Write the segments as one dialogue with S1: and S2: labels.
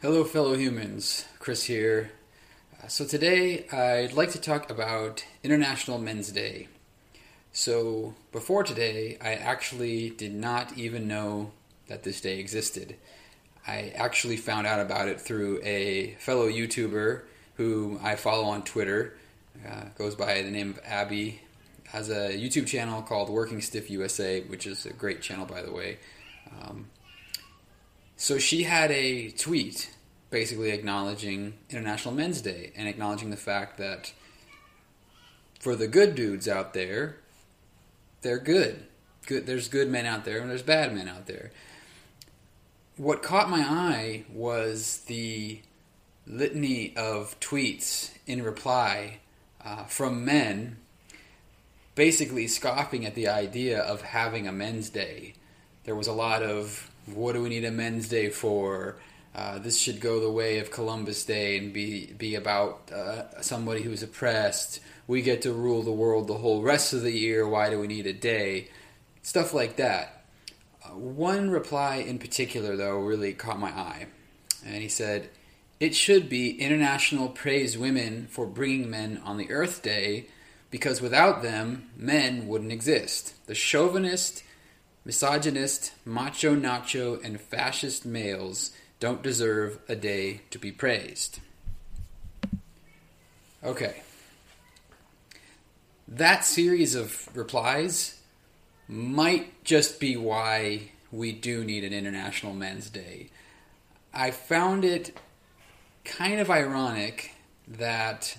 S1: Hello, fellow humans. Chris here. Uh, so, today I'd like to talk about International Men's Day. So, before today, I actually did not even know that this day existed. I actually found out about it through a fellow YouTuber who I follow on Twitter. Uh, goes by the name of Abby. Has a YouTube channel called Working Stiff USA, which is a great channel, by the way. Um, so she had a tweet basically acknowledging International Men's Day and acknowledging the fact that for the good dudes out there, they're good. Good there's good men out there and there's bad men out there. What caught my eye was the litany of tweets in reply uh, from men basically scoffing at the idea of having a men's day. There was a lot of what do we need a men's day for? Uh, this should go the way of Columbus Day and be be about uh, somebody who's oppressed. We get to rule the world the whole rest of the year. Why do we need a day? Stuff like that. Uh, one reply in particular, though, really caught my eye, and he said, "It should be International Praise Women for bringing men on the Earth Day." Because without them, men wouldn't exist. The chauvinist misogynist, macho nacho, and fascist males don't deserve a day to be praised. Okay. That series of replies might just be why we do need an International Men's Day. I found it kind of ironic that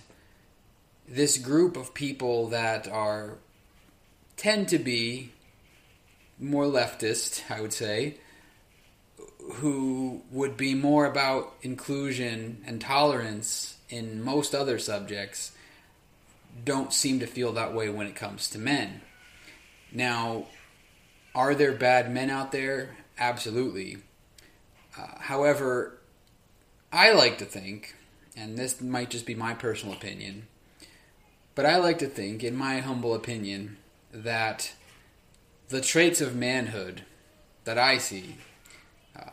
S1: this group of people that are tend to be more leftist, I would say, who would be more about inclusion and tolerance in most other subjects, don't seem to feel that way when it comes to men. Now, are there bad men out there? Absolutely. Uh, however, I like to think, and this might just be my personal opinion, but I like to think, in my humble opinion, that the traits of manhood that I see, uh,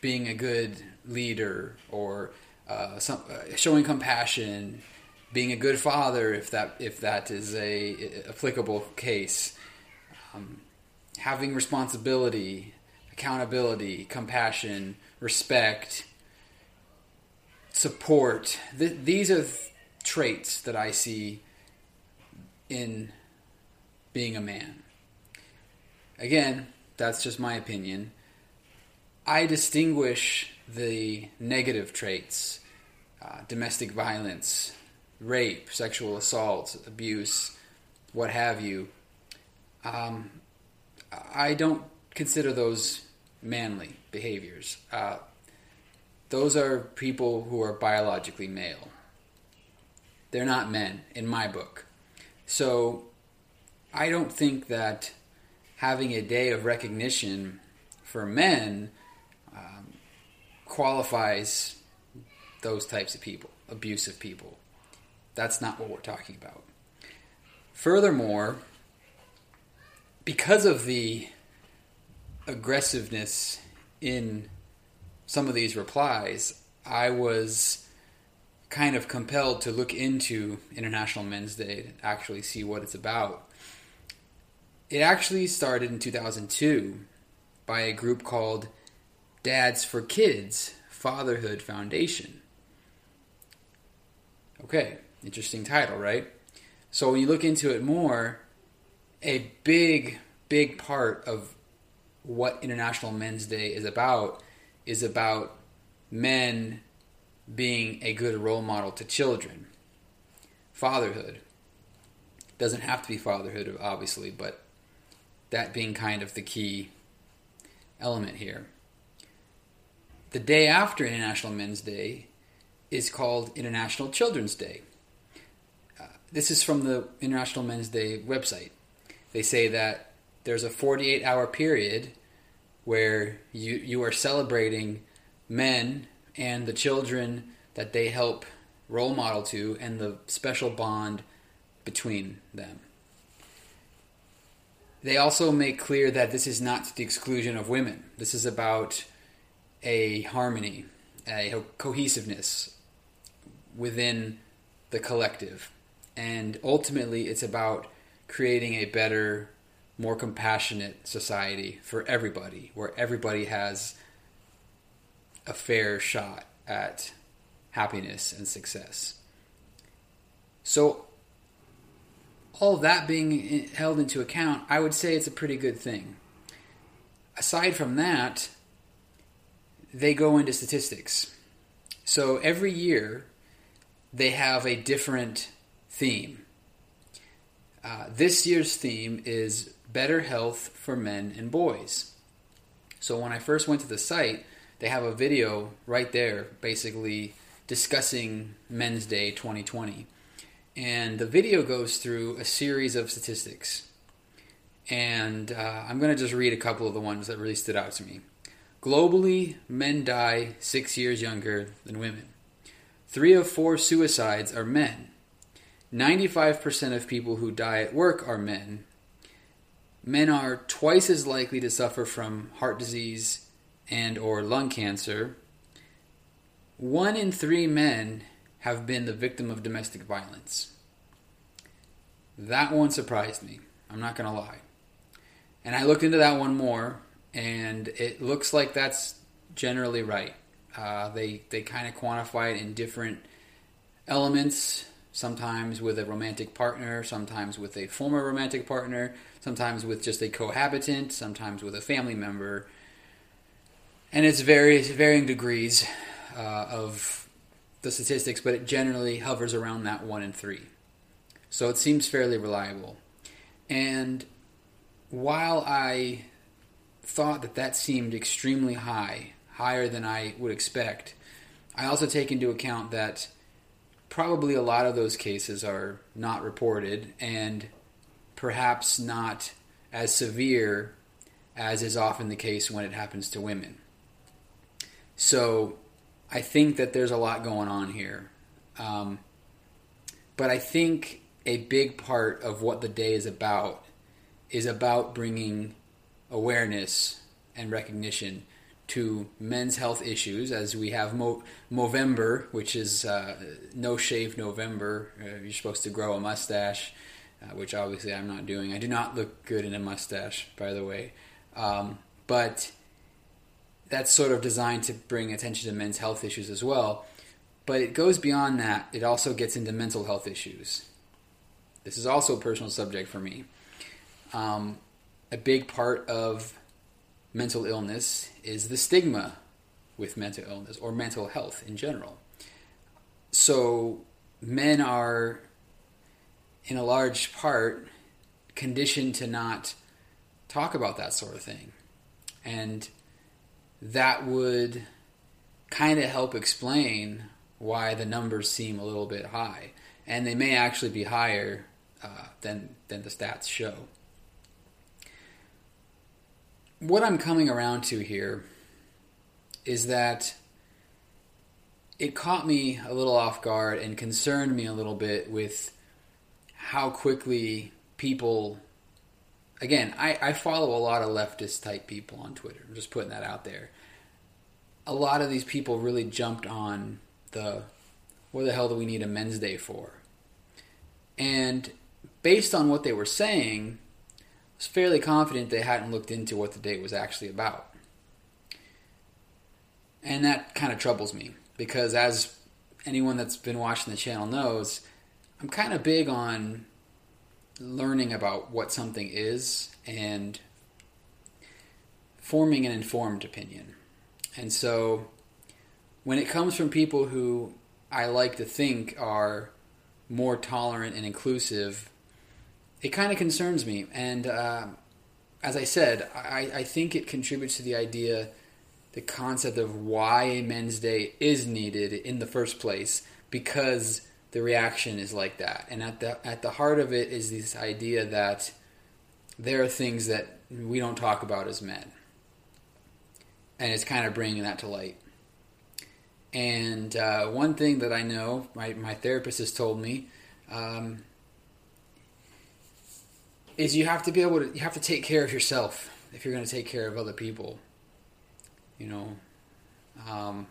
S1: being a good leader or uh, some, uh, showing compassion, being a good father, if that if that is a, applicable case, um, having responsibility, accountability, compassion, respect, support. Th- these are th- traits that I see in being a man. Again, that's just my opinion. I distinguish the negative traits uh, domestic violence, rape, sexual assault, abuse, what have you. Um, I don't consider those manly behaviors. Uh, those are people who are biologically male. They're not men in my book. So I don't think that having a day of recognition for men um, qualifies those types of people, abusive people. That's not what we're talking about. Furthermore, because of the aggressiveness in some of these replies, I was kind of compelled to look into International Men's Day to actually see what it's about. It actually started in 2002 by a group called Dads for Kids Fatherhood Foundation. Okay, interesting title, right? So when you look into it more, a big, big part of what International Men's Day is about is about men being a good role model to children. Fatherhood. Doesn't have to be fatherhood, obviously, but that being kind of the key element here. The day after International Men's Day is called International Children's Day. Uh, this is from the International Men's Day website. They say that there's a 48 hour period where you, you are celebrating men and the children that they help role model to and the special bond between them. They also make clear that this is not the exclusion of women. This is about a harmony, a cohesiveness within the collective. And ultimately, it's about creating a better, more compassionate society for everybody, where everybody has a fair shot at happiness and success. So, all that being held into account, I would say it's a pretty good thing. Aside from that, they go into statistics. So every year, they have a different theme. Uh, this year's theme is better health for men and boys. So when I first went to the site, they have a video right there basically discussing Men's Day 2020. And the video goes through a series of statistics. And uh, I'm going to just read a couple of the ones that really stood out to me. Globally, men die six years younger than women. Three of four suicides are men. 95% of people who die at work are men. Men are twice as likely to suffer from heart disease and or lung cancer. One in 3 men have been the victim of domestic violence. That one surprised me. I'm not going to lie. And I looked into that one more and it looks like that's generally right. Uh, they they kind of quantify it in different elements. Sometimes with a romantic partner, sometimes with a former romantic partner, sometimes with just a cohabitant, sometimes with a family member, and it's various varying degrees uh, of the statistics, but it generally hovers around that one in three. So it seems fairly reliable. And while I thought that that seemed extremely high, higher than I would expect. I also take into account that probably a lot of those cases are not reported and perhaps not as severe as is often the case when it happens to women. So I think that there's a lot going on here. Um, but I think a big part of what the day is about is about bringing awareness and recognition to men's health issues as we have Mo- Movember, which is uh, No Shave November. Uh, you're supposed to grow a mustache, uh, which obviously I'm not doing. I do not look good in a mustache, by the way. Um, but that's sort of designed to bring attention to men's health issues as well. But it goes beyond that, it also gets into mental health issues. This is also a personal subject for me. Um, a big part of mental illness is the stigma with mental illness or mental health in general. So, men are, in a large part, conditioned to not talk about that sort of thing. And that would kind of help explain why the numbers seem a little bit high. And they may actually be higher uh, than, than the stats show what I'm coming around to here is that it caught me a little off guard and concerned me a little bit with how quickly people again I, I follow a lot of leftist type people on twitter. I'm just putting that out there. A lot of these people really jumped on the what the hell do we need a men's day for? And based on what they were saying I was fairly confident they hadn't looked into what the date was actually about. And that kind of troubles me because, as anyone that's been watching the channel knows, I'm kind of big on learning about what something is and forming an informed opinion. And so, when it comes from people who I like to think are more tolerant and inclusive it kind of concerns me. And uh, as I said, I, I think it contributes to the idea, the concept of why a men's day is needed in the first place, because the reaction is like that. And at the at the heart of it is this idea that there are things that we don't talk about as men, and it's kind of bringing that to light. And uh, one thing that I know, my my therapist has told me. Um, is you have to be able to you have to take care of yourself if you're going to take care of other people. You know, um,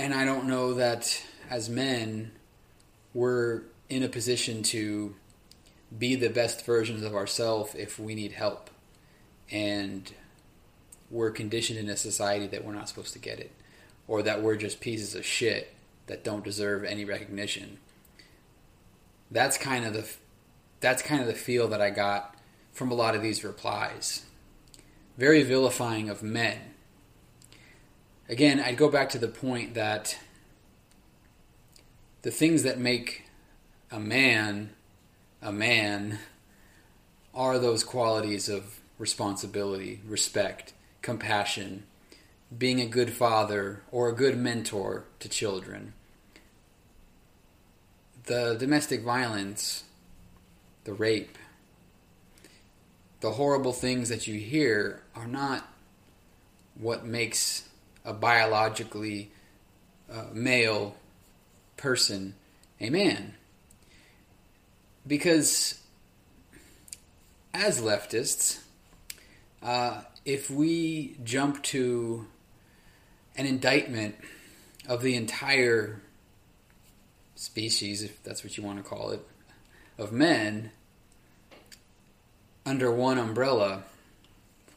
S1: and I don't know that as men we're in a position to be the best versions of ourselves if we need help. And we're conditioned in a society that we're not supposed to get it, or that we're just pieces of shit that don't deserve any recognition. That's kind of the that's kind of the feel that I got from a lot of these replies. Very vilifying of men. Again, I'd go back to the point that the things that make a man a man are those qualities of responsibility, respect, compassion, being a good father or a good mentor to children. The domestic violence, the rape, the horrible things that you hear are not what makes a biologically uh, male person a man. Because as leftists, uh, if we jump to an indictment of the entire species, if that's what you want to call it, of men under one umbrella,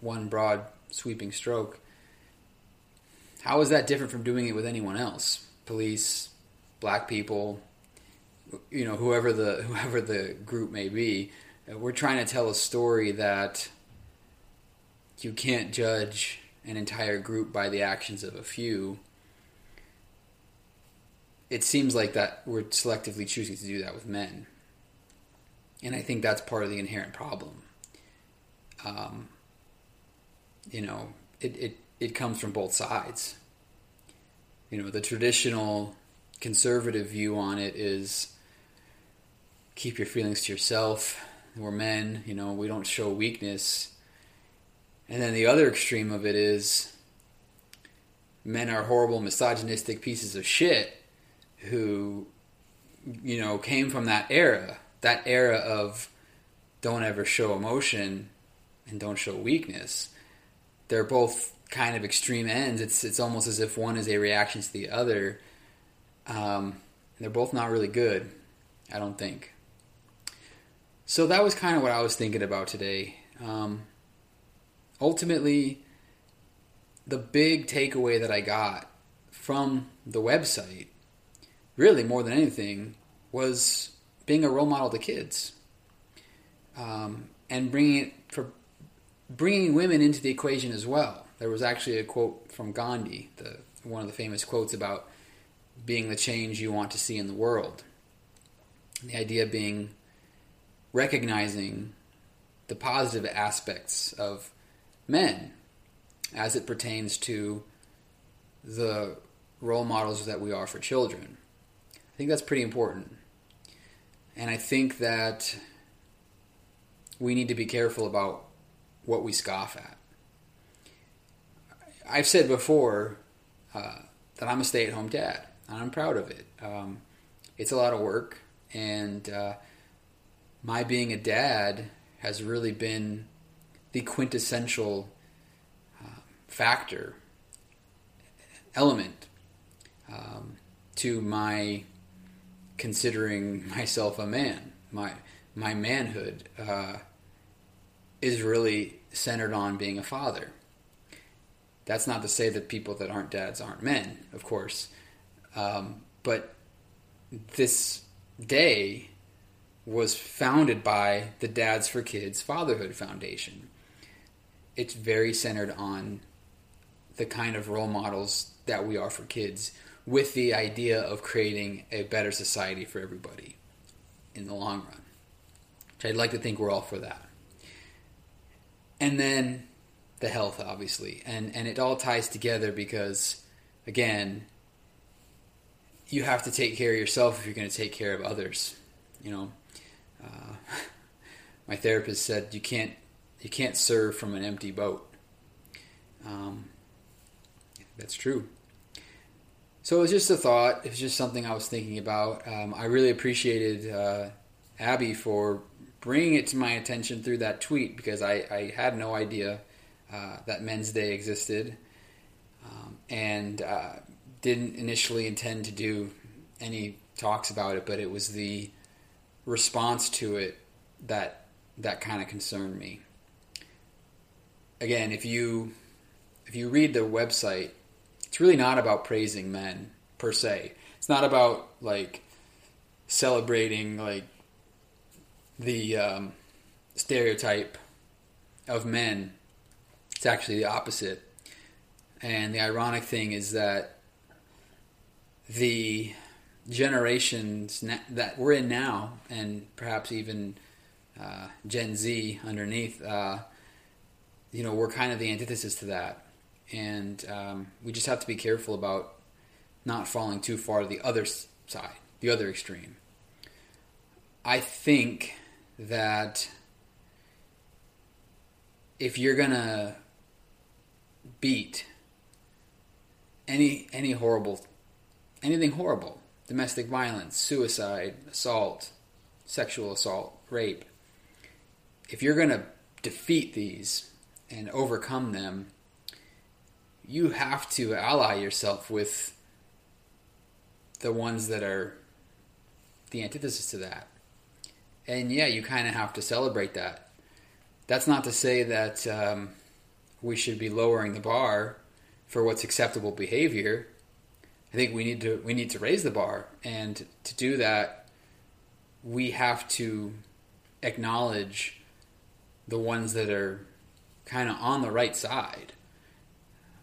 S1: one broad sweeping stroke, how is that different from doing it with anyone else? Police, black people, you know, whoever the whoever the group may be. We're trying to tell a story that you can't judge an entire group by the actions of a few. It seems like that we're selectively choosing to do that with men. And I think that's part of the inherent problem. Um, you know, it, it, it comes from both sides. You know, the traditional conservative view on it is keep your feelings to yourself. We're men, you know, we don't show weakness. And then the other extreme of it is men are horrible, misogynistic pieces of shit who, you know, came from that era, that era of don't ever show emotion and don't show weakness. They're both kind of extreme ends. It's it's almost as if one is a reaction to the other um, they're both not really good, I don't think. So that was kind of what I was thinking about today. Um, ultimately, the big takeaway that I got from the website, really more than anything, was being a role model to kids um, and bringing it for bringing women into the equation as well. There was actually a quote from Gandhi, the one of the famous quotes about being the change you want to see in the world. The idea being recognizing the positive aspects of men as it pertains to the role models that we are for children. I think that's pretty important. And I think that we need to be careful about what we scoff at. I've said before uh, that I'm a stay at home dad and I'm proud of it. Um, it's a lot of work, and uh, my being a dad has really been the quintessential uh, factor, element um, to my considering myself a man. My my manhood uh, is really centered on being a father. That's not to say that people that aren't dads aren't men, of course. Um, but this day was founded by the Dads for Kids Fatherhood Foundation. It's very centered on the kind of role models that we are for kids with the idea of creating a better society for everybody in the long run. Which I'd like to think we're all for that. And then the health, obviously. And, and it all ties together because, again, you have to take care of yourself if you're going to take care of others. You know, uh, my therapist said you can't you can't serve from an empty boat. Um, that's true. So it was just a thought. It was just something I was thinking about. Um, I really appreciated uh, Abby for bringing it to my attention through that tweet because I, I had no idea uh, that Men's Day existed. Um, and uh, didn't initially intend to do any talks about it, but it was the response to it that that kind of concerned me. Again, if you if you read the website, it's really not about praising men per se. It's not about like celebrating like the um, stereotype of men. It's actually the opposite. And the ironic thing is that the generations that we're in now, and perhaps even uh, Gen Z underneath, uh, you know, we're kind of the antithesis to that. And um, we just have to be careful about not falling too far to the other side, the other extreme. I think that if you're gonna beat any any horrible anything horrible. Domestic violence suicide assault sexual assault rape. If you're gonna defeat these and overcome them you have to ally yourself with the ones that are the antithesis to that. And yeah you kind of have to celebrate that. That's not to say that um, we should be lowering the bar for what's acceptable behavior. I think we need to we need to raise the bar, and to do that, we have to acknowledge the ones that are kind of on the right side,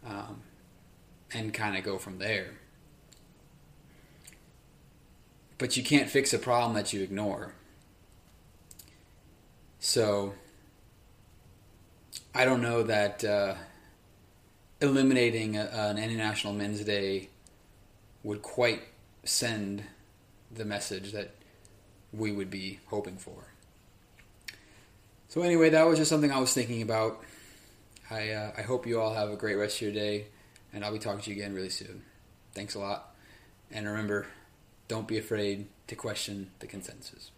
S1: um, and kind of go from there. But you can't fix a problem that you ignore. So I don't know that uh, eliminating a, an International Men's Day would quite send the message that we would be hoping for. So anyway, that was just something I was thinking about. I uh, I hope you all have a great rest of your day, and I'll be talking to you again really soon. Thanks a lot, and remember, don't be afraid to question the consensus.